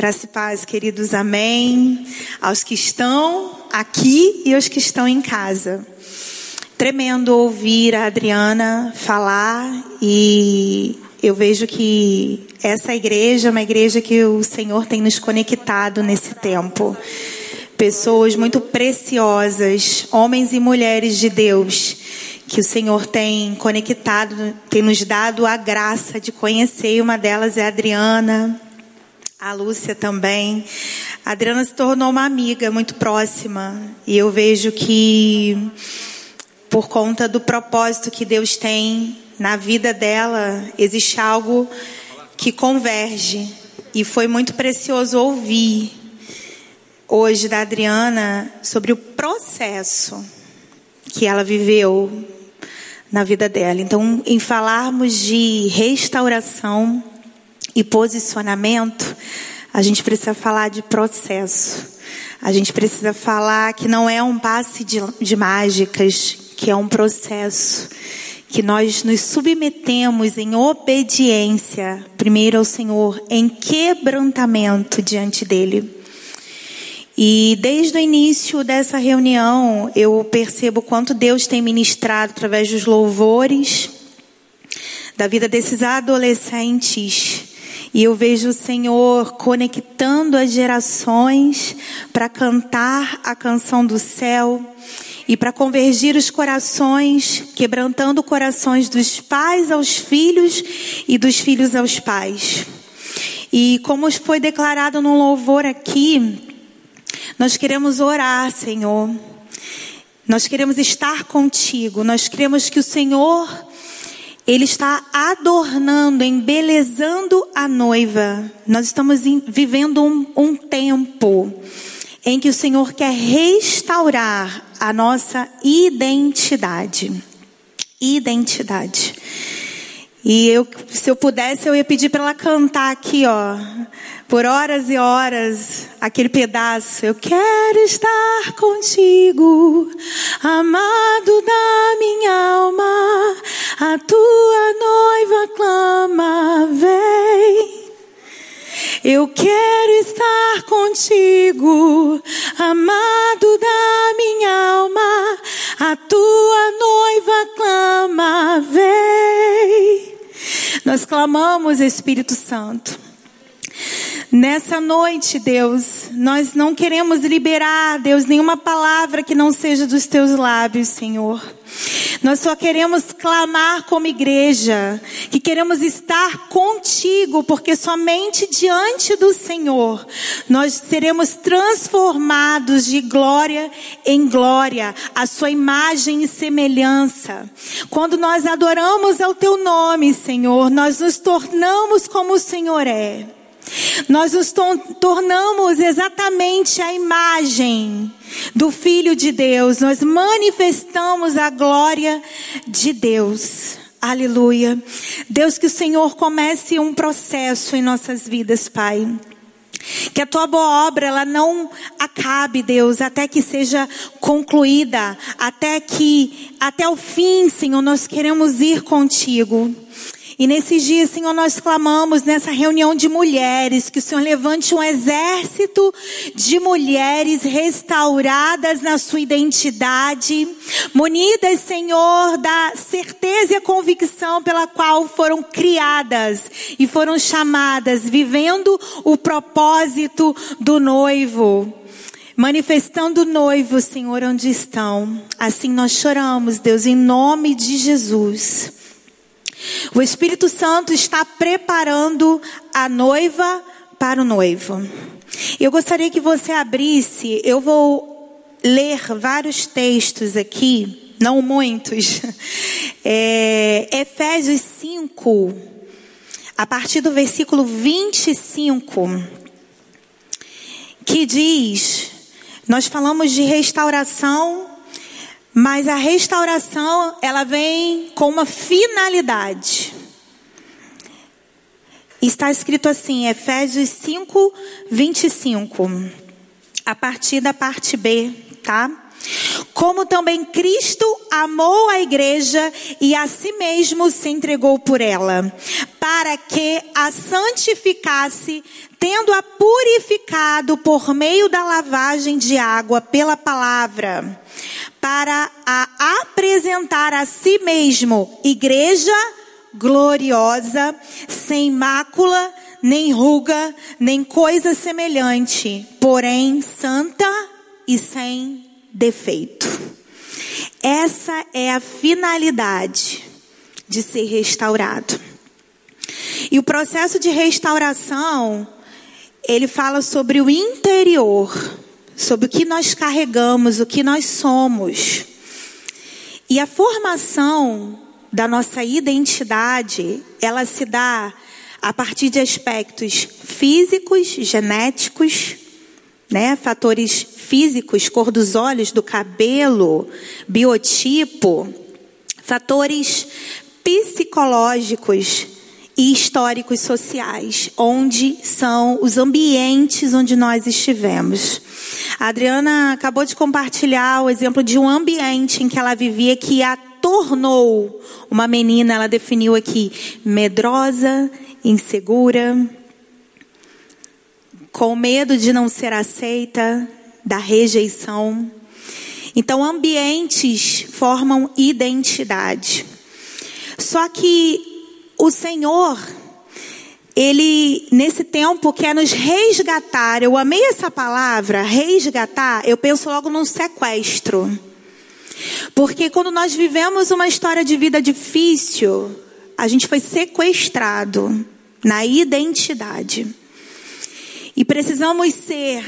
Graça e paz, queridos, amém. Aos que estão aqui e aos que estão em casa. Tremendo ouvir a Adriana falar e eu vejo que essa igreja é uma igreja que o Senhor tem nos conectado nesse tempo. Pessoas muito preciosas, homens e mulheres de Deus, que o Senhor tem conectado, tem nos dado a graça de conhecer. E uma delas é a Adriana, a Lúcia também. A Adriana se tornou uma amiga muito próxima. E eu vejo que, por conta do propósito que Deus tem na vida dela, existe algo que converge. E foi muito precioso ouvir hoje da Adriana sobre o processo que ela viveu na vida dela. Então, em falarmos de restauração, e posicionamento, a gente precisa falar de processo. A gente precisa falar que não é um passe de, de mágicas, que é um processo. Que nós nos submetemos em obediência, primeiro ao Senhor, em quebrantamento diante dEle. E desde o início dessa reunião, eu percebo quanto Deus tem ministrado através dos louvores da vida desses adolescentes e eu vejo o Senhor conectando as gerações para cantar a canção do céu e para convergir os corações, quebrantando corações dos pais aos filhos e dos filhos aos pais. E como foi declarado no louvor aqui, nós queremos orar, Senhor. Nós queremos estar contigo. Nós queremos que o Senhor ele está adornando, embelezando a noiva. Nós estamos vivendo um, um tempo em que o Senhor quer restaurar a nossa identidade. Identidade. E eu, se eu pudesse, eu ia pedir para ela cantar aqui, ó, por horas e horas, aquele pedaço. Eu quero estar contigo, amado da minha alma. A tua noiva clama, vem. Eu quero estar contigo, amado da minha alma. A tua noiva clama, vem. Nós clamamos, Espírito Santo. Nessa noite, Deus, nós não queremos liberar, Deus, nenhuma palavra que não seja dos teus lábios, Senhor. Nós só queremos clamar como igreja, que queremos estar contigo, porque somente diante do Senhor nós seremos transformados de glória em glória, a sua imagem e semelhança. Quando nós adoramos ao teu nome, Senhor, nós nos tornamos como o Senhor é. Nós nos tornamos exatamente a imagem do Filho de Deus, nós manifestamos a glória de Deus. Aleluia. Deus, que o Senhor comece um processo em nossas vidas, Pai. Que a tua boa obra ela não acabe, Deus, até que seja concluída, até que até o fim, Senhor, nós queremos ir contigo. E nesses dias, Senhor, nós clamamos nessa reunião de mulheres, que o Senhor levante um exército de mulheres restauradas na sua identidade, munidas, Senhor, da certeza e a convicção pela qual foram criadas e foram chamadas, vivendo o propósito do noivo manifestando o noivo, Senhor, onde estão. Assim nós choramos, Deus, em nome de Jesus. O Espírito Santo está preparando a noiva para o noivo. Eu gostaria que você abrisse, eu vou ler vários textos aqui, não muitos. É, Efésios 5, a partir do versículo 25, que diz: Nós falamos de restauração mas a restauração, ela vem com uma finalidade. Está escrito assim, Efésios 5, 25. A partir da parte B, tá? como também Cristo amou a igreja e a si mesmo se entregou por ela, para que a santificasse, tendo-a purificado por meio da lavagem de água pela palavra, para a apresentar a si mesmo igreja gloriosa, sem mácula, nem ruga, nem coisa semelhante, porém santa e sem defeito. Essa é a finalidade de ser restaurado. E o processo de restauração, ele fala sobre o interior, sobre o que nós carregamos, o que nós somos. E a formação da nossa identidade, ela se dá a partir de aspectos físicos, genéticos, né? Fatores físicos, cor dos olhos, do cabelo, biotipo, fatores psicológicos e históricos sociais, onde são os ambientes onde nós estivemos. A Adriana acabou de compartilhar o exemplo de um ambiente em que ela vivia que a tornou uma menina, ela definiu aqui, medrosa, insegura, com medo de não ser aceita, da rejeição. Então, ambientes formam identidade. Só que o Senhor, Ele, nesse tempo, quer nos resgatar. Eu amei essa palavra, resgatar. Eu penso logo num sequestro. Porque quando nós vivemos uma história de vida difícil, a gente foi sequestrado na identidade. E precisamos ser,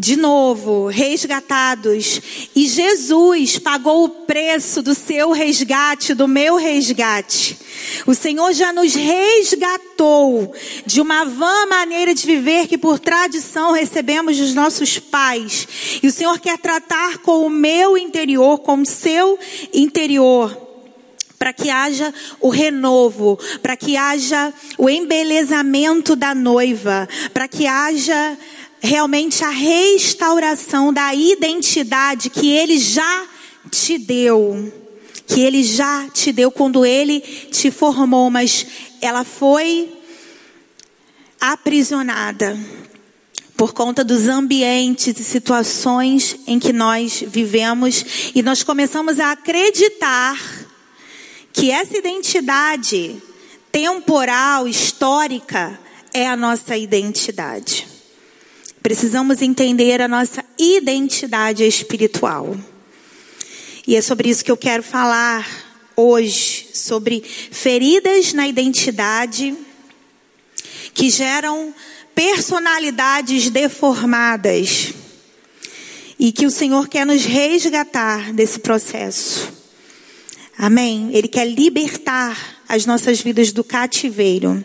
de novo, resgatados. E Jesus pagou o preço do seu resgate, do meu resgate. O Senhor já nos resgatou de uma vã maneira de viver que por tradição recebemos dos nossos pais. E o Senhor quer tratar com o meu interior, com o seu interior para que haja o renovo, para que haja o embelezamento da noiva, para que haja realmente a restauração da identidade que ele já te deu. Que ele já te deu quando ele te formou, mas ela foi aprisionada por conta dos ambientes e situações em que nós vivemos e nós começamos a acreditar que essa identidade temporal, histórica, é a nossa identidade. Precisamos entender a nossa identidade espiritual. E é sobre isso que eu quero falar hoje, sobre feridas na identidade que geram personalidades deformadas e que o Senhor quer nos resgatar desse processo. Amém? Ele quer libertar as nossas vidas do cativeiro.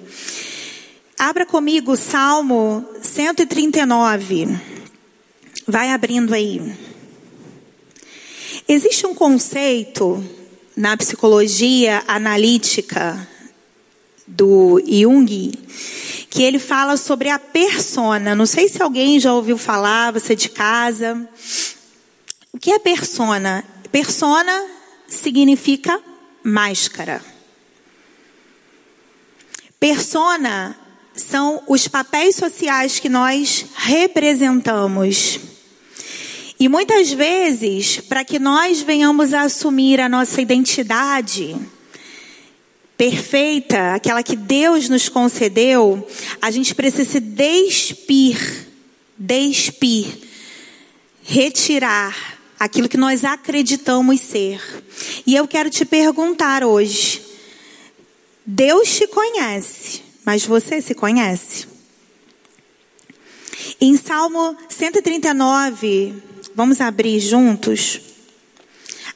Abra comigo Salmo 139. Vai abrindo aí. Existe um conceito na psicologia analítica do Jung que ele fala sobre a persona. Não sei se alguém já ouviu falar, você de casa. O que é persona? Persona significa máscara. Persona são os papéis sociais que nós representamos. E muitas vezes, para que nós venhamos a assumir a nossa identidade perfeita, aquela que Deus nos concedeu, a gente precisa se despir, despir, retirar aquilo que nós acreditamos ser. E eu quero te perguntar hoje: Deus te conhece, mas você se conhece? Em Salmo 139, vamos abrir juntos.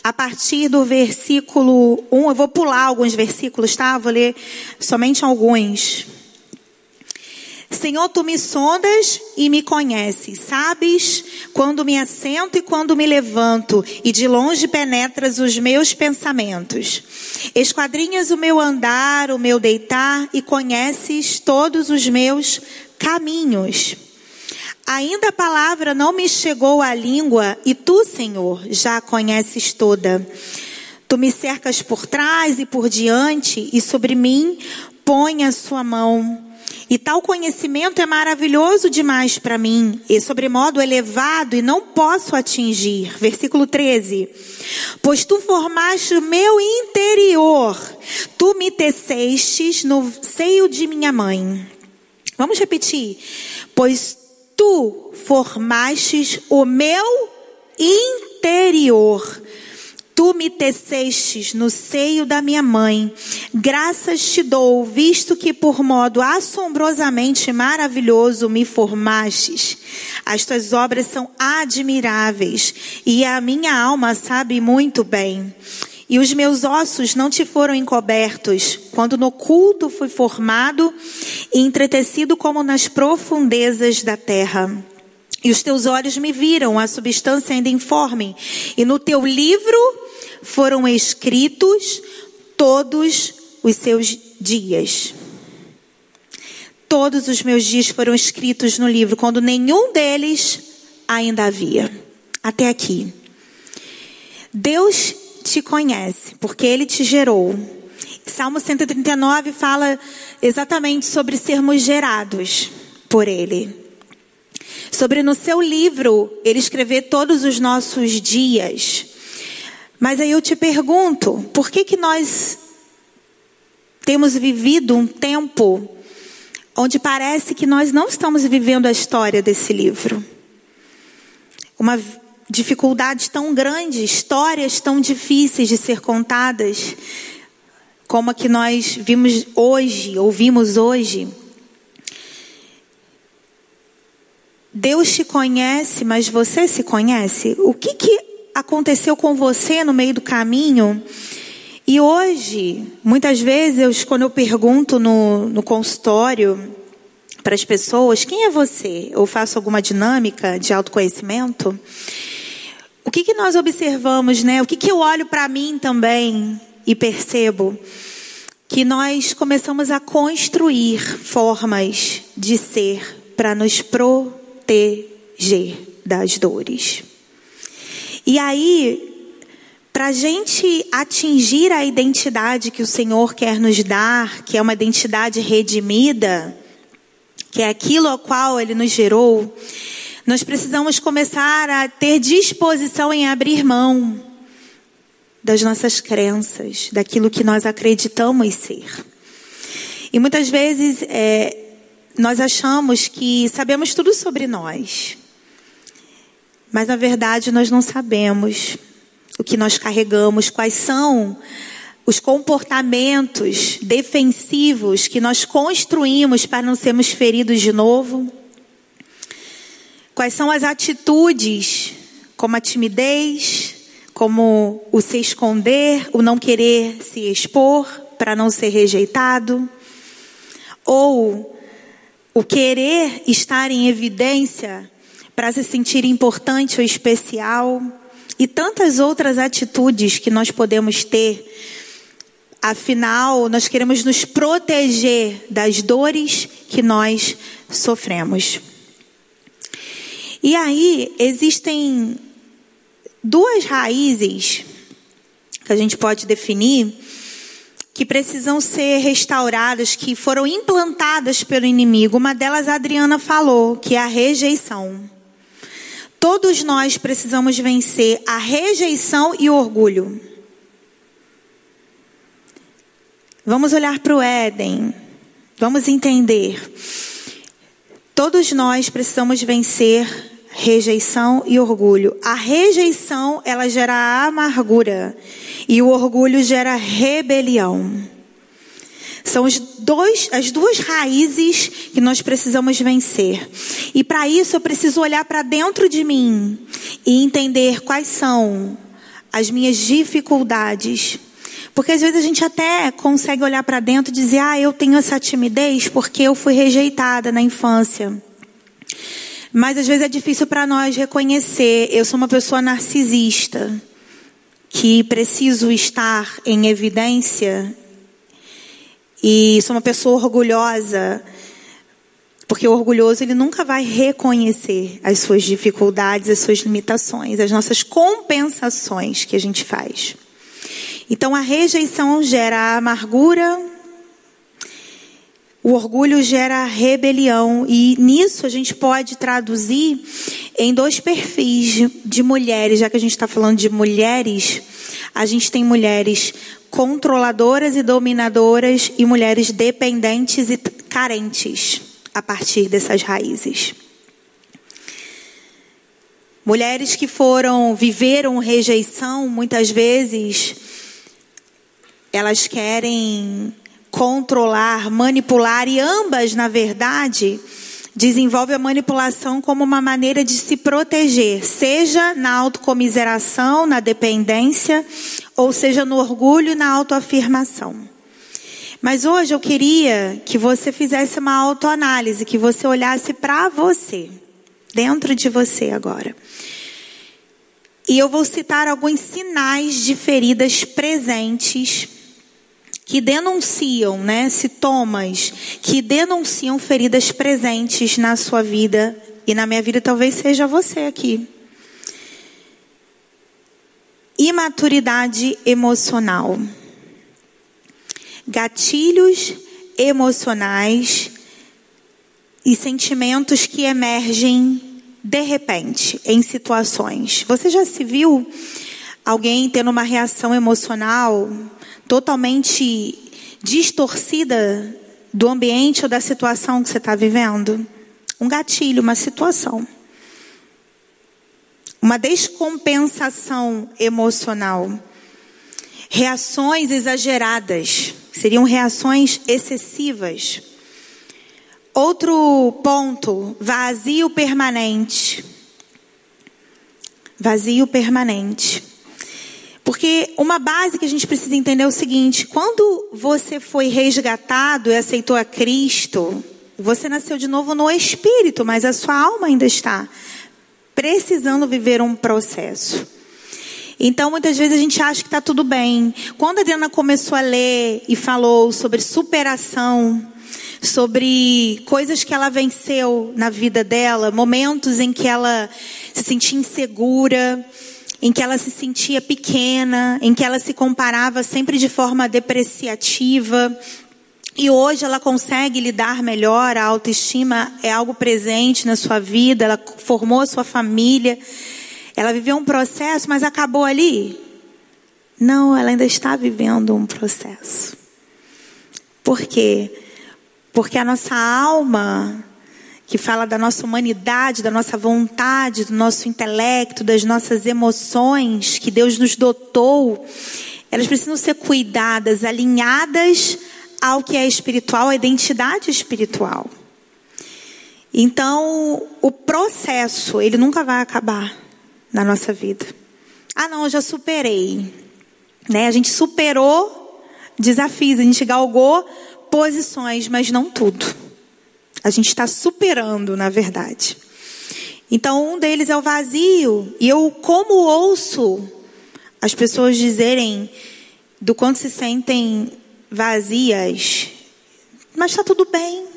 A partir do versículo 1, eu vou pular alguns versículos, tá? Vou ler somente alguns. Senhor, tu me sondas e me conheces, sabes quando me assento e quando me levanto, e de longe penetras os meus pensamentos. Esquadrinhas o meu andar, o meu deitar, e conheces todos os meus caminhos. Ainda a palavra não me chegou à língua, e tu, Senhor, já a conheces toda. Tu me cercas por trás e por diante, e sobre mim põe a sua mão. E tal conhecimento é maravilhoso demais para mim, e sobremodo elevado, e não posso atingir. Versículo 13. Pois tu formaste o meu interior, tu me tecestes no seio de minha mãe. Vamos repetir. Pois tu formastes o meu interior Tu me tecestes no seio da minha mãe. Graças te dou, visto que por modo assombrosamente maravilhoso me formastes. As tuas obras são admiráveis e a minha alma sabe muito bem. E os meus ossos não te foram encobertos, quando no culto fui formado e entretecido como nas profundezas da terra. E os teus olhos me viram, a substância ainda informe. E no teu livro foram escritos todos os seus dias. Todos os meus dias foram escritos no livro, quando nenhum deles ainda havia. Até aqui. Deus te conhece, porque Ele te gerou. Salmo 139 fala exatamente sobre sermos gerados por Ele. Sobre no seu livro, Ele escrever todos os nossos dias. Mas aí eu te pergunto, por que que nós temos vivido um tempo onde parece que nós não estamos vivendo a história desse livro? Uma dificuldade tão grande, histórias tão difíceis de ser contadas, como a que nós vimos hoje, ouvimos hoje. Deus te conhece, mas você se conhece? O que que aconteceu com você no meio do caminho. E hoje, muitas vezes, quando eu pergunto no, no consultório para as pessoas, quem é você? Ou faço alguma dinâmica de autoconhecimento. O que, que nós observamos, né? O que, que eu olho para mim também e percebo? Que nós começamos a construir formas de ser para nos proteger das dores. E aí, para a gente atingir a identidade que o Senhor quer nos dar, que é uma identidade redimida, que é aquilo ao qual Ele nos gerou, nós precisamos começar a ter disposição em abrir mão das nossas crenças, daquilo que nós acreditamos ser. E muitas vezes é, nós achamos que sabemos tudo sobre nós. Mas na verdade nós não sabemos o que nós carregamos, quais são os comportamentos defensivos que nós construímos para não sermos feridos de novo. Quais são as atitudes, como a timidez, como o se esconder, o não querer se expor para não ser rejeitado, ou o querer estar em evidência para se sentir importante ou especial e tantas outras atitudes que nós podemos ter. Afinal, nós queremos nos proteger das dores que nós sofremos. E aí, existem duas raízes que a gente pode definir que precisam ser restauradas, que foram implantadas pelo inimigo. Uma delas a Adriana falou, que é a rejeição. Todos nós precisamos vencer a rejeição e o orgulho. Vamos olhar para o Éden. Vamos entender. Todos nós precisamos vencer rejeição e orgulho. A rejeição, ela gera amargura e o orgulho gera rebelião. São os dois, as duas raízes que nós precisamos vencer. E para isso eu preciso olhar para dentro de mim e entender quais são as minhas dificuldades. Porque às vezes a gente até consegue olhar para dentro e dizer: "Ah, eu tenho essa timidez porque eu fui rejeitada na infância". Mas às vezes é difícil para nós reconhecer, eu sou uma pessoa narcisista, que preciso estar em evidência e sou uma pessoa orgulhosa. Porque o orgulhoso ele nunca vai reconhecer as suas dificuldades, as suas limitações, as nossas compensações que a gente faz. Então a rejeição gera amargura, o orgulho gera rebelião e nisso a gente pode traduzir em dois perfis de mulheres, já que a gente está falando de mulheres, a gente tem mulheres controladoras e dominadoras e mulheres dependentes e carentes a partir dessas raízes. Mulheres que foram, viveram rejeição, muitas vezes, elas querem controlar, manipular, e ambas, na verdade, desenvolvem a manipulação como uma maneira de se proteger, seja na autocomiseração, na dependência, ou seja no orgulho e na autoafirmação. Mas hoje eu queria que você fizesse uma autoanálise, que você olhasse para você, dentro de você agora. E eu vou citar alguns sinais de feridas presentes que denunciam, né, sintomas que denunciam feridas presentes na sua vida e na minha vida talvez seja você aqui. Imaturidade emocional. Gatilhos emocionais e sentimentos que emergem de repente em situações. Você já se viu alguém tendo uma reação emocional totalmente distorcida do ambiente ou da situação que você está vivendo? Um gatilho, uma situação. Uma descompensação emocional. Reações exageradas. Seriam reações excessivas. Outro ponto, vazio permanente. Vazio permanente. Porque uma base que a gente precisa entender é o seguinte: quando você foi resgatado e aceitou a Cristo, você nasceu de novo no espírito, mas a sua alma ainda está precisando viver um processo. Então, muitas vezes a gente acha que está tudo bem. Quando a Adriana começou a ler e falou sobre superação, sobre coisas que ela venceu na vida dela, momentos em que ela se sentia insegura, em que ela se sentia pequena, em que ela se comparava sempre de forma depreciativa. E hoje ela consegue lidar melhor, a autoestima é algo presente na sua vida, ela formou a sua família, ela viveu um processo, mas acabou ali? Não, ela ainda está vivendo um processo. Por quê? Porque a nossa alma que fala da nossa humanidade, da nossa vontade, do nosso intelecto, das nossas emoções que Deus nos dotou, elas precisam ser cuidadas, alinhadas ao que é espiritual, à identidade espiritual. Então, o processo, ele nunca vai acabar na nossa vida. Ah, não, eu já superei. Né? A gente superou desafios, a gente galgou posições, mas não tudo. A gente está superando, na verdade. Então, um deles é o vazio. E eu, como ouço as pessoas dizerem do quanto se sentem vazias, mas está tudo bem.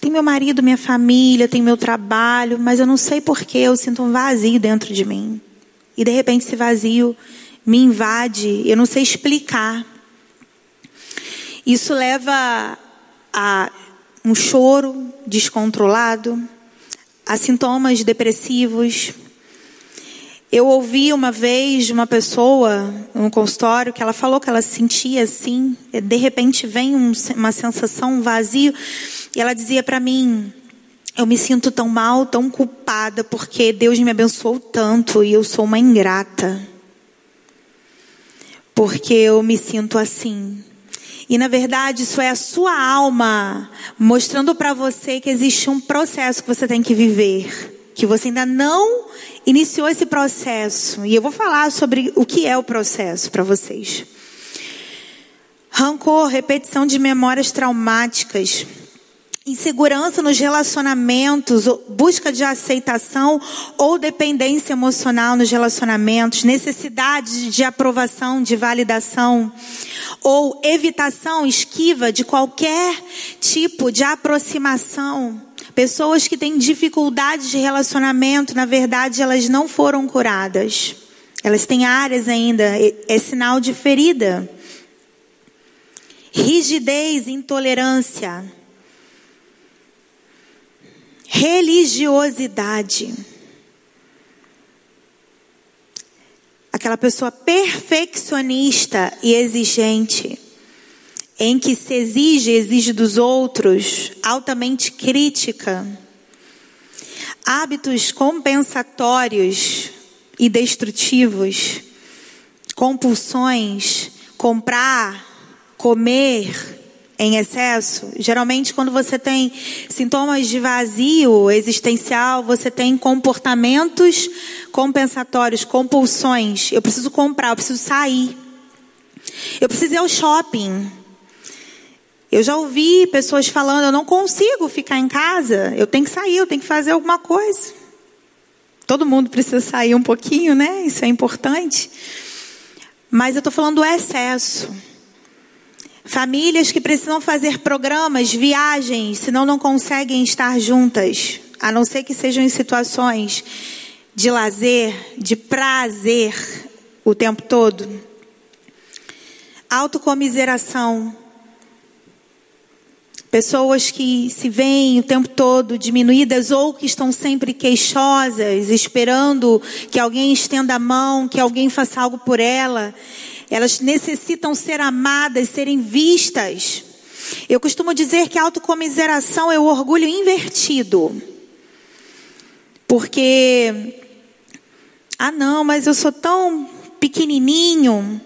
Tem meu marido, minha família, tem meu trabalho, mas eu não sei porquê, eu sinto um vazio dentro de mim. E de repente esse vazio me invade, eu não sei explicar. Isso leva a um choro descontrolado, a sintomas depressivos. Eu ouvi uma vez de uma pessoa no consultório que ela falou que ela se sentia assim, de repente vem um, uma sensação, um vazio, e ela dizia para mim: Eu me sinto tão mal, tão culpada, porque Deus me abençoou tanto e eu sou uma ingrata. Porque eu me sinto assim. E na verdade, isso é a sua alma mostrando para você que existe um processo que você tem que viver, que você ainda não iniciou esse processo. E eu vou falar sobre o que é o processo para vocês. Rancor, repetição de memórias traumáticas, insegurança nos relacionamentos, busca de aceitação ou dependência emocional nos relacionamentos, necessidade de aprovação, de validação, ou evitação, esquiva de qualquer tipo de aproximação. Pessoas que têm dificuldades de relacionamento, na verdade, elas não foram curadas. Elas têm áreas ainda, é sinal de ferida. Rigidez, intolerância religiosidade. Aquela pessoa perfeccionista e exigente, em que se exige, exige dos outros, altamente crítica. Hábitos compensatórios e destrutivos, compulsões, comprar, comer, em excesso, geralmente quando você tem sintomas de vazio existencial, você tem comportamentos compensatórios, compulsões. Eu preciso comprar, eu preciso sair. Eu preciso ir ao shopping. Eu já ouvi pessoas falando, eu não consigo ficar em casa, eu tenho que sair, eu tenho que fazer alguma coisa. Todo mundo precisa sair um pouquinho, né? Isso é importante. Mas eu estou falando do excesso. Famílias que precisam fazer programas, viagens, senão não conseguem estar juntas, a não ser que sejam em situações de lazer, de prazer o tempo todo. Autocomiseração. Pessoas que se veem o tempo todo diminuídas ou que estão sempre queixosas, esperando que alguém estenda a mão, que alguém faça algo por ela. Elas necessitam ser amadas, serem vistas. Eu costumo dizer que a autocomiseração é o orgulho invertido. Porque, ah não, mas eu sou tão pequenininho.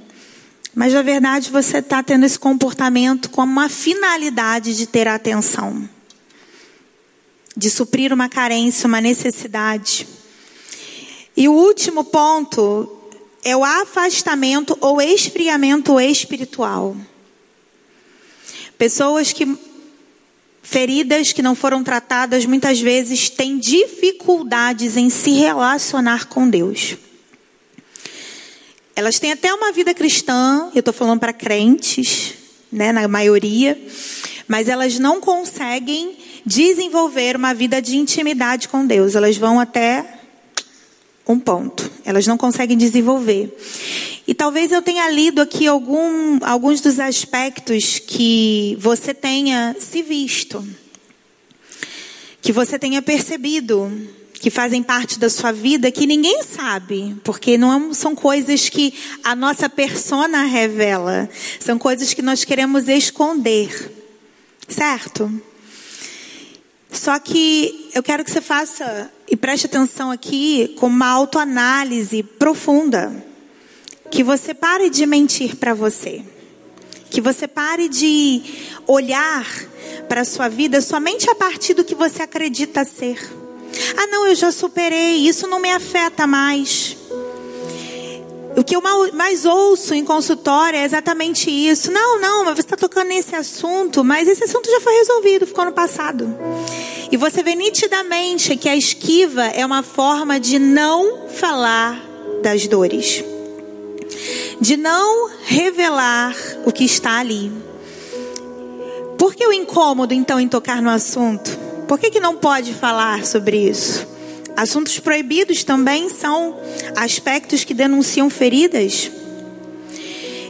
Mas na verdade você está tendo esse comportamento com uma finalidade de ter atenção, de suprir uma carência, uma necessidade. E o último ponto é o afastamento ou esfriamento espiritual. Pessoas que feridas que não foram tratadas muitas vezes têm dificuldades em se relacionar com Deus. Elas têm até uma vida cristã, eu estou falando para crentes, né, na maioria, mas elas não conseguem desenvolver uma vida de intimidade com Deus. Elas vão até um ponto. Elas não conseguem desenvolver. E talvez eu tenha lido aqui algum, alguns dos aspectos que você tenha se visto, que você tenha percebido, que fazem parte da sua vida, que ninguém sabe, porque não são coisas que a nossa persona revela, são coisas que nós queremos esconder, certo? Só que eu quero que você faça e preste atenção aqui com uma autoanálise profunda. Que você pare de mentir para você. Que você pare de olhar para a sua vida somente a partir do que você acredita ser. Ah, não, eu já superei, isso não me afeta mais. O que eu mais ouço em consultório é exatamente isso. Não, não, mas você está tocando nesse assunto, mas esse assunto já foi resolvido, ficou no passado. E você vê nitidamente que a esquiva é uma forma de não falar das dores, de não revelar o que está ali. Por que o incômodo então em tocar no assunto? Por que, que não pode falar sobre isso? Assuntos proibidos também são aspectos que denunciam feridas.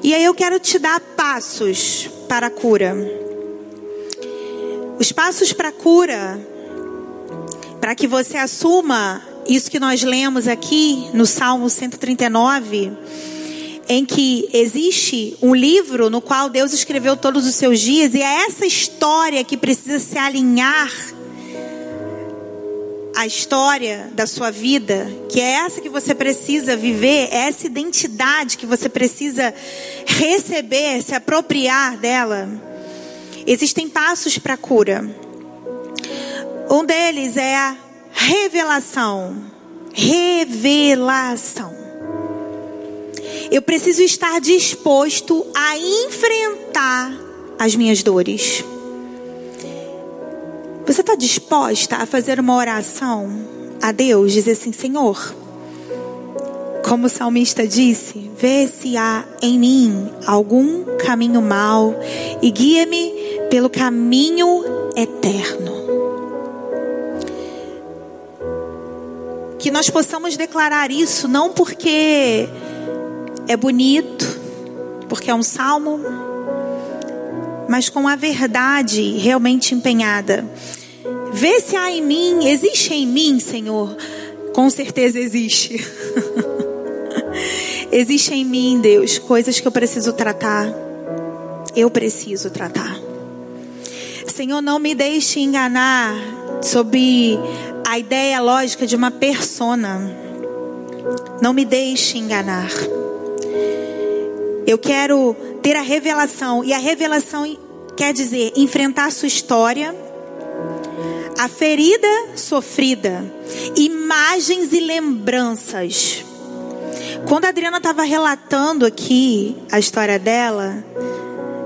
E aí eu quero te dar passos para a cura. Os passos para a cura, para que você assuma isso que nós lemos aqui no Salmo 139, em que existe um livro no qual Deus escreveu todos os seus dias, e é essa história que precisa se alinhar a história da sua vida, que é essa que você precisa viver, é essa identidade que você precisa receber, se apropriar dela, existem passos para a cura. Um deles é a revelação. Revelação. Eu preciso estar disposto a enfrentar as minhas dores. Você está disposta a fazer uma oração a Deus? Dizer assim: Senhor, como o salmista disse, vê se há em mim algum caminho mau e guia-me pelo caminho eterno. Que nós possamos declarar isso não porque é bonito, porque é um salmo, mas com a verdade realmente empenhada. Vê se há em mim, existe em mim, Senhor. Com certeza existe. existe em mim, Deus, coisas que eu preciso tratar. Eu preciso tratar. Senhor, não me deixe enganar sobre a ideia lógica de uma persona. Não me deixe enganar. Eu quero ter a revelação, e a revelação quer dizer enfrentar a sua história, a ferida sofrida, imagens e lembranças. Quando a Adriana estava relatando aqui a história dela,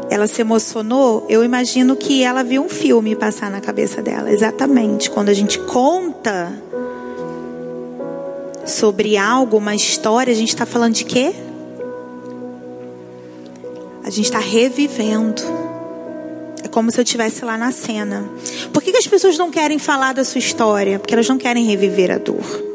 ela se emocionou. Eu imagino que ela viu um filme passar na cabeça dela. Exatamente. Quando a gente conta sobre algo, uma história, a gente está falando de quê? A gente está revivendo. Como se eu estivesse lá na cena. Por que, que as pessoas não querem falar da sua história? Porque elas não querem reviver a dor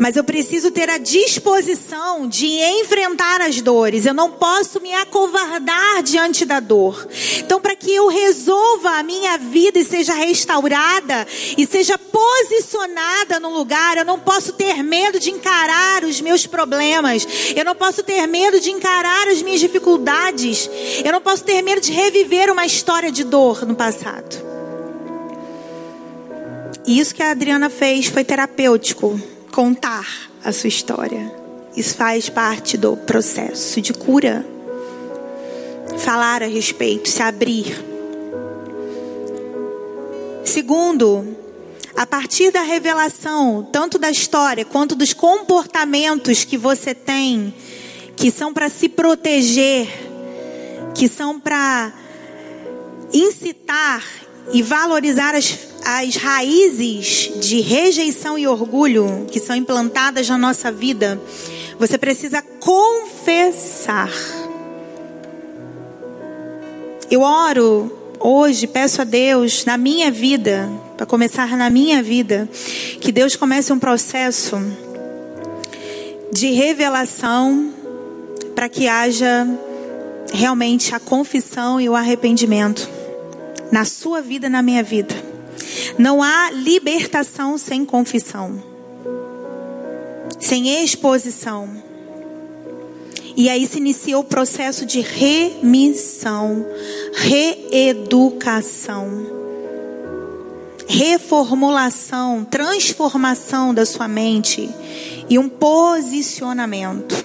mas eu preciso ter a disposição de enfrentar as dores. Eu não posso me acovardar diante da dor. Então, para que eu resolva a minha vida e seja restaurada e seja posicionada no lugar, eu não posso ter medo de encarar os meus problemas. Eu não posso ter medo de encarar as minhas dificuldades. Eu não posso ter medo de reviver uma história de dor no passado. E isso que a Adriana fez foi terapêutico contar a sua história. Isso faz parte do processo de cura. Falar a respeito, se abrir. Segundo, a partir da revelação, tanto da história quanto dos comportamentos que você tem, que são para se proteger, que são para incitar e valorizar as as raízes de rejeição e orgulho que são implantadas na nossa vida, você precisa confessar. Eu oro hoje, peço a Deus, na minha vida, para começar na minha vida, que Deus comece um processo de revelação para que haja realmente a confissão e o arrependimento na sua vida, na minha vida. Não há libertação sem confissão, sem exposição. E aí se inicia o processo de remissão, reeducação, reformulação, transformação da sua mente e um posicionamento.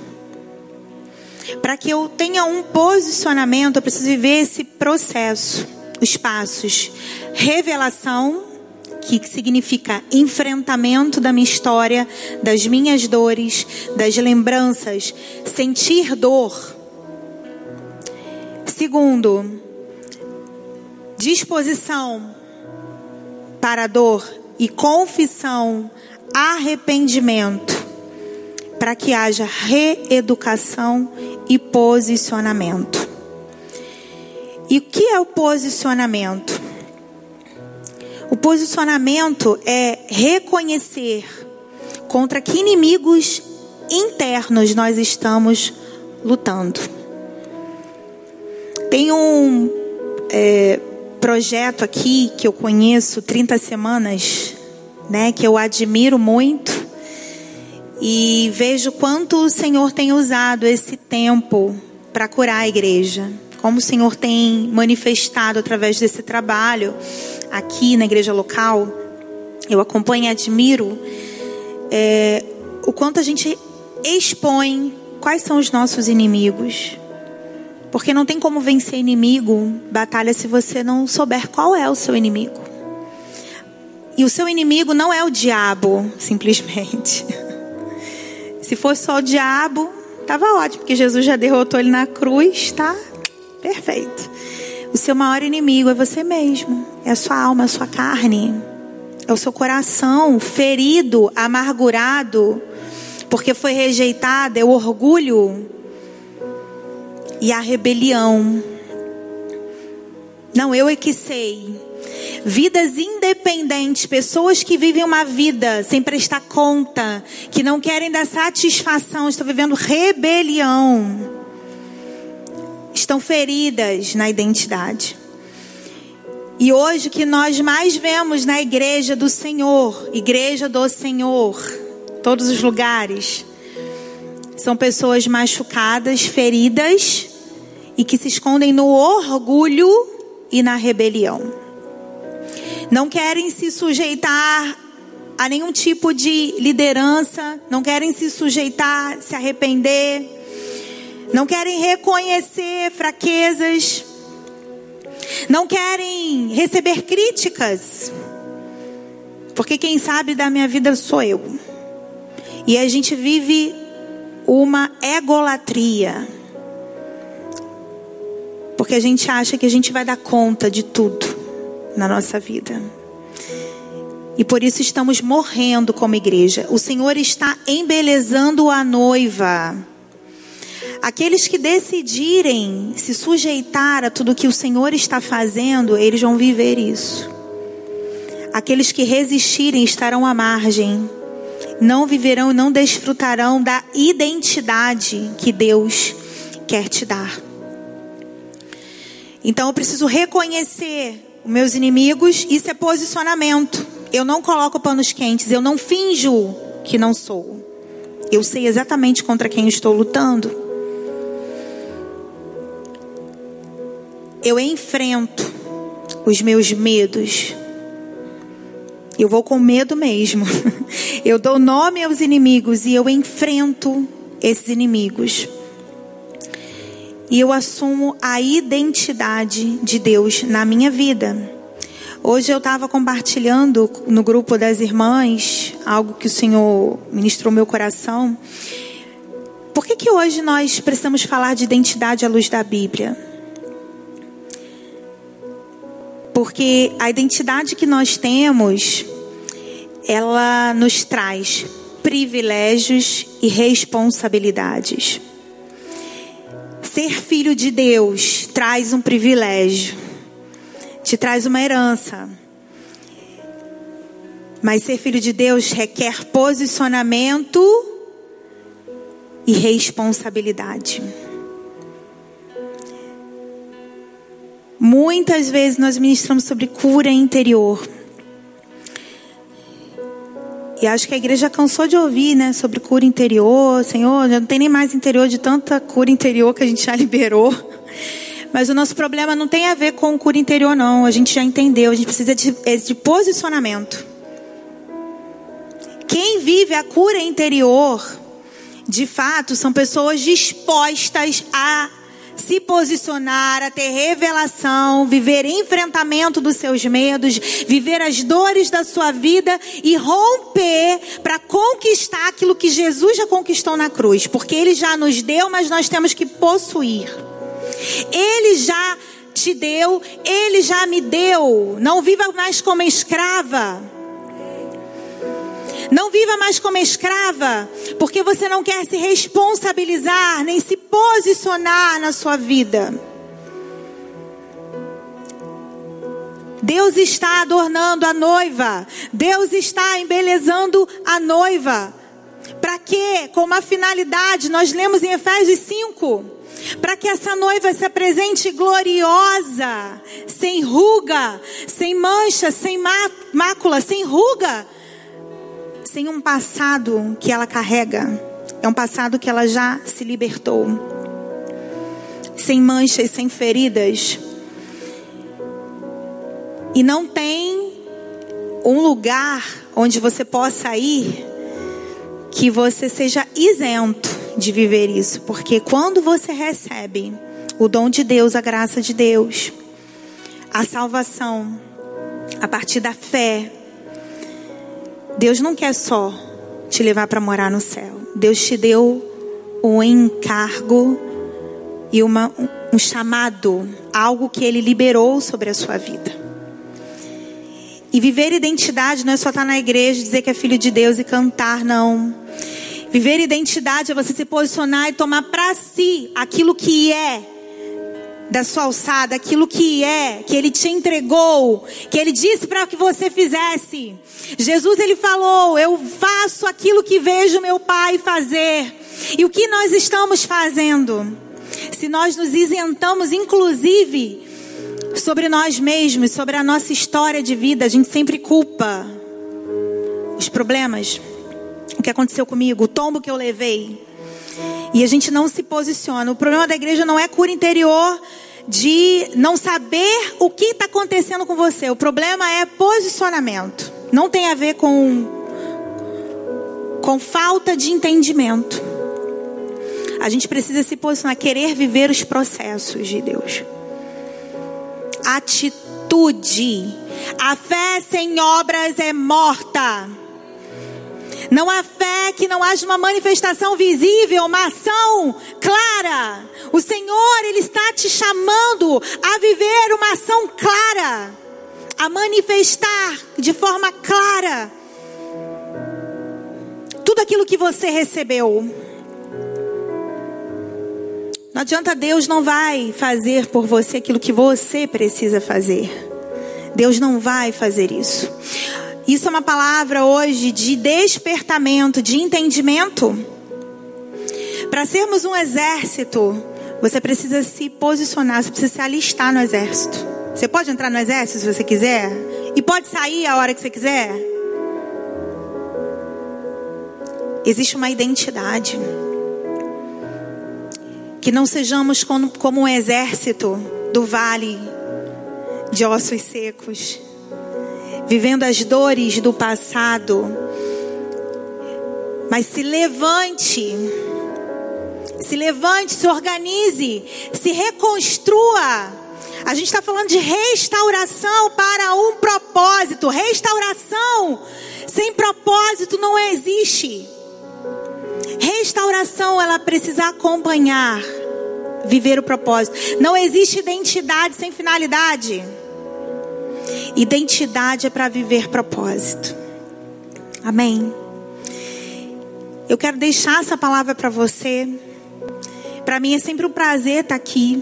Para que eu tenha um posicionamento, eu preciso viver esse processo os passos revelação, que significa enfrentamento da minha história, das minhas dores, das lembranças, sentir dor. Segundo, disposição para a dor e confissão, arrependimento, para que haja reeducação e posicionamento. E o que é o posicionamento? O posicionamento é reconhecer contra que inimigos internos nós estamos lutando. Tem um é, projeto aqui que eu conheço, 30 semanas, né, que eu admiro muito e vejo quanto o Senhor tem usado esse tempo para curar a igreja como o Senhor tem manifestado através desse trabalho aqui na igreja local. Eu acompanho e admiro é, o quanto a gente expõe quais são os nossos inimigos. Porque não tem como vencer inimigo, batalha, se você não souber qual é o seu inimigo. E o seu inimigo não é o diabo, simplesmente. Se fosse só o diabo, estava ótimo, porque Jesus já derrotou ele na cruz, tá? Perfeito. o seu maior inimigo é você mesmo, é a sua alma, a sua carne, é o seu coração ferido, amargurado, porque foi rejeitado, é o orgulho e a rebelião. Não, eu é que sei. Vidas independentes, pessoas que vivem uma vida sem prestar conta, que não querem dar satisfação, estão vivendo rebelião. Estão feridas na identidade. E hoje o que nós mais vemos na igreja do Senhor, igreja do Senhor, todos os lugares, são pessoas machucadas, feridas e que se escondem no orgulho e na rebelião. Não querem se sujeitar a nenhum tipo de liderança, não querem se sujeitar, se arrepender, não querem reconhecer fraquezas, não querem receber críticas, porque quem sabe da minha vida sou eu. E a gente vive uma egolatria. Porque a gente acha que a gente vai dar conta de tudo na nossa vida. E por isso estamos morrendo como igreja. O Senhor está embelezando a noiva. Aqueles que decidirem se sujeitar a tudo que o Senhor está fazendo, eles vão viver isso. Aqueles que resistirem estarão à margem. Não viverão e não desfrutarão da identidade que Deus quer te dar. Então eu preciso reconhecer os meus inimigos, isso é posicionamento. Eu não coloco panos quentes, eu não finjo que não sou. Eu sei exatamente contra quem estou lutando. Eu enfrento os meus medos. Eu vou com medo mesmo. Eu dou nome aos inimigos e eu enfrento esses inimigos e eu assumo a identidade de Deus na minha vida. Hoje eu estava compartilhando no grupo das irmãs algo que o Senhor ministrou meu coração. Por que, que hoje nós precisamos falar de identidade à luz da Bíblia? Porque a identidade que nós temos, ela nos traz privilégios e responsabilidades. Ser filho de Deus traz um privilégio, te traz uma herança. Mas ser filho de Deus requer posicionamento e responsabilidade. Muitas vezes nós ministramos sobre cura interior. E acho que a igreja cansou de ouvir, né, sobre cura interior. Senhor, já não tem nem mais interior de tanta cura interior que a gente já liberou. Mas o nosso problema não tem a ver com cura interior, não. A gente já entendeu. A gente precisa de, é de posicionamento. Quem vive a cura interior, de fato, são pessoas dispostas a se posicionar, a ter revelação, viver enfrentamento dos seus medos, viver as dores da sua vida e romper para conquistar aquilo que Jesus já conquistou na cruz, porque ele já nos deu, mas nós temos que possuir. Ele já te deu, ele já me deu. Não viva mais como escrava. Não viva mais como escrava, porque você não quer se responsabilizar nem se posicionar na sua vida. Deus está adornando a noiva. Deus está embelezando a noiva. Para quê? Com uma finalidade, nós lemos em Efésios 5. Para que essa noiva se apresente gloriosa, sem ruga, sem mancha, sem mácula, sem ruga, sem um passado que ela carrega. É um passado que ela já se libertou. Sem manchas, sem feridas. E não tem um lugar onde você possa ir que você seja isento de viver isso, porque quando você recebe o dom de Deus, a graça de Deus, a salvação, a partir da fé, Deus não quer só te levar para morar no céu. Deus te deu um encargo e uma, um chamado, algo que Ele liberou sobre a sua vida. E viver identidade não é só estar na igreja, dizer que é filho de Deus e cantar, não. Viver identidade é você se posicionar e tomar para si aquilo que é da sua alçada, aquilo que é, que ele te entregou, que ele disse para que você fizesse. Jesus ele falou: "Eu faço aquilo que vejo meu Pai fazer". E o que nós estamos fazendo? Se nós nos isentamos inclusive sobre nós mesmos, sobre a nossa história de vida, a gente sempre culpa os problemas, o que aconteceu comigo, o tombo que eu levei. E a gente não se posiciona. O problema da igreja não é cura interior de não saber o que está acontecendo com você. O problema é posicionamento. Não tem a ver com, com falta de entendimento. A gente precisa se posicionar, querer viver os processos de Deus atitude. A fé sem obras é morta. Não há fé que não haja uma manifestação visível, uma ação clara. O Senhor, Ele está te chamando a viver uma ação clara, a manifestar de forma clara tudo aquilo que você recebeu. Não adianta, Deus não vai fazer por você aquilo que você precisa fazer. Deus não vai fazer isso. Isso é uma palavra hoje de despertamento, de entendimento. Para sermos um exército, você precisa se posicionar, você precisa se alistar no exército. Você pode entrar no exército se você quiser, e pode sair a hora que você quiser. Existe uma identidade. Que não sejamos como, um exército do vale de ossos secos, vivendo as dores do passado. Mas se levante, se levante, se organize, se reconstrua. A gente está falando de restauração para um propósito. Restauração sem propósito não existe. Restauração, ela precisa acompanhar, viver o propósito. Não existe identidade sem finalidade. Identidade é para viver propósito. Amém. Eu quero deixar essa palavra para você. Para mim é sempre um prazer estar aqui.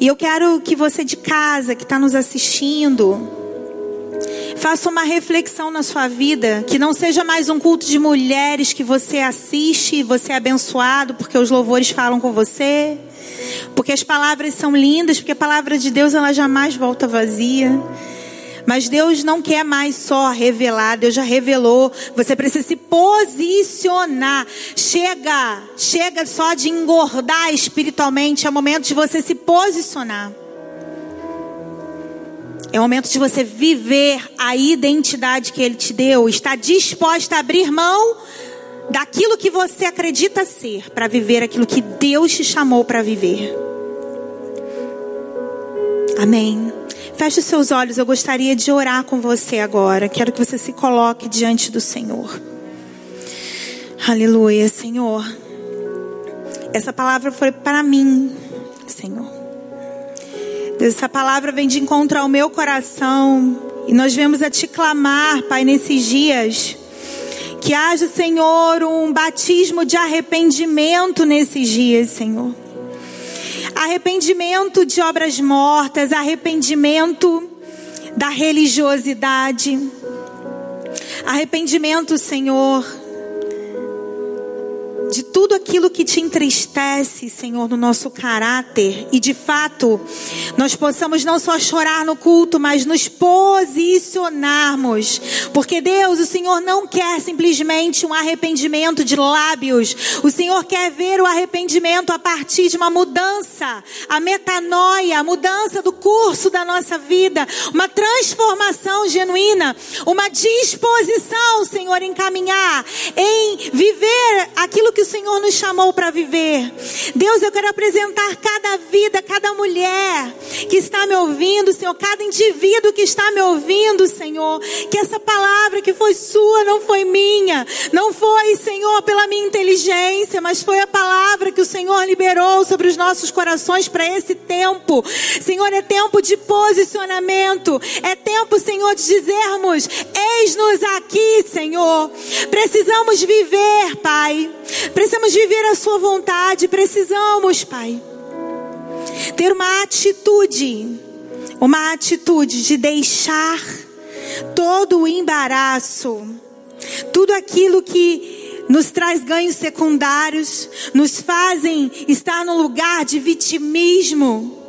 E eu quero que você de casa, que está nos assistindo, Faça uma reflexão na sua vida, que não seja mais um culto de mulheres que você assiste, você é abençoado porque os louvores falam com você, porque as palavras são lindas, porque a palavra de Deus ela jamais volta vazia. Mas Deus não quer mais só revelar, Deus já revelou. Você precisa se posicionar. Chega, chega só de engordar espiritualmente, é o momento de você se posicionar. É o momento de você viver a identidade que Ele te deu, estar disposta a abrir mão daquilo que você acredita ser, para viver aquilo que Deus te chamou para viver. Amém. Feche os seus olhos, eu gostaria de orar com você agora. Quero que você se coloque diante do Senhor. Aleluia, Senhor. Essa palavra foi para mim, Senhor. Essa palavra vem de encontro ao meu coração. E nós vemos a te clamar, Pai, nesses dias. Que haja, Senhor, um batismo de arrependimento nesses dias, Senhor. Arrependimento de obras mortas, arrependimento da religiosidade. Arrependimento, Senhor, de tudo aquilo que te entristece, Senhor, no nosso caráter. E de fato, nós possamos não só chorar no culto, mas nos posicionarmos. Porque Deus, o Senhor não quer simplesmente um arrependimento de lábios. O Senhor quer ver o arrependimento a partir de uma mudança, a metanoia, a mudança do curso da nossa vida, uma transformação genuína, uma disposição, Senhor, em caminhar, em viver aquilo que o Senhor nos chamou para viver. Deus, eu quero apresentar cada vida, cada mulher que está me ouvindo, Senhor, cada indivíduo que está me ouvindo, Senhor, que essa palavra que foi sua não foi minha, não foi, Senhor, pela minha inteligência, mas foi a palavra que o Senhor liberou sobre os nossos corações para esse tempo. Senhor, é tempo de posicionamento, é tempo, Senhor, de dizermos: eis-nos aqui, Senhor. Precisamos viver, Pai. Precisamos viver a Sua vontade. Precisamos, Pai, ter uma atitude, uma atitude de deixar todo o embaraço, tudo aquilo que nos traz ganhos secundários, nos fazem estar no lugar de vitimismo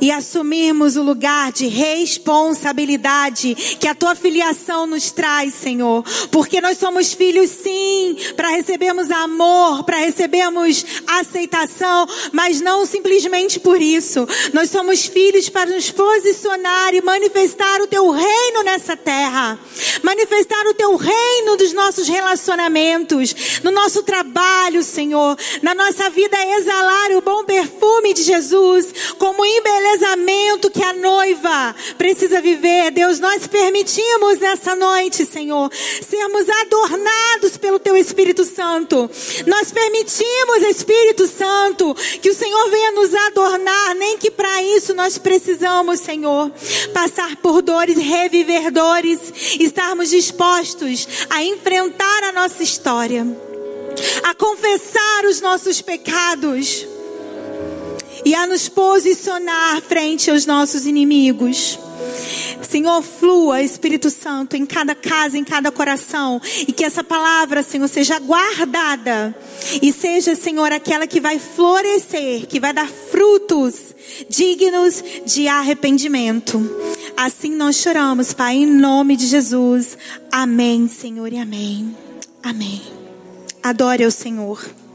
e assumirmos o lugar de responsabilidade que a tua filiação nos traz, Senhor. Porque nós somos filhos, sim, para recebermos amor, para recebermos aceitação, mas não simplesmente por isso. Nós somos filhos para nos posicionar e manifestar o teu reino nessa terra. Manifestar o teu reino dos nossos relacionamentos, no nosso trabalho, Senhor, na nossa vida exalar o bom perfume de Jesus, como embelezamento que a noiva precisa viver. Deus, nós permitimos nessa noite, Senhor, sermos adornados pelo Teu Espírito Santo. Nós permitimos, Espírito Santo, que o Senhor venha nos adornar, nem que para isso nós precisamos, Senhor, passar por dores, reviver dores, estarmos dispostos a enfrentar a nossa história, a confessar os nossos pecados e a nos posicionar frente aos nossos inimigos. Senhor, flua, Espírito Santo, em cada casa, em cada coração, e que essa palavra, Senhor, seja guardada e seja, Senhor, aquela que vai florescer, que vai dar frutos dignos de arrependimento. Assim nós choramos, Pai, em nome de Jesus. Amém, Senhor, e amém. Amém. Adore ao Senhor.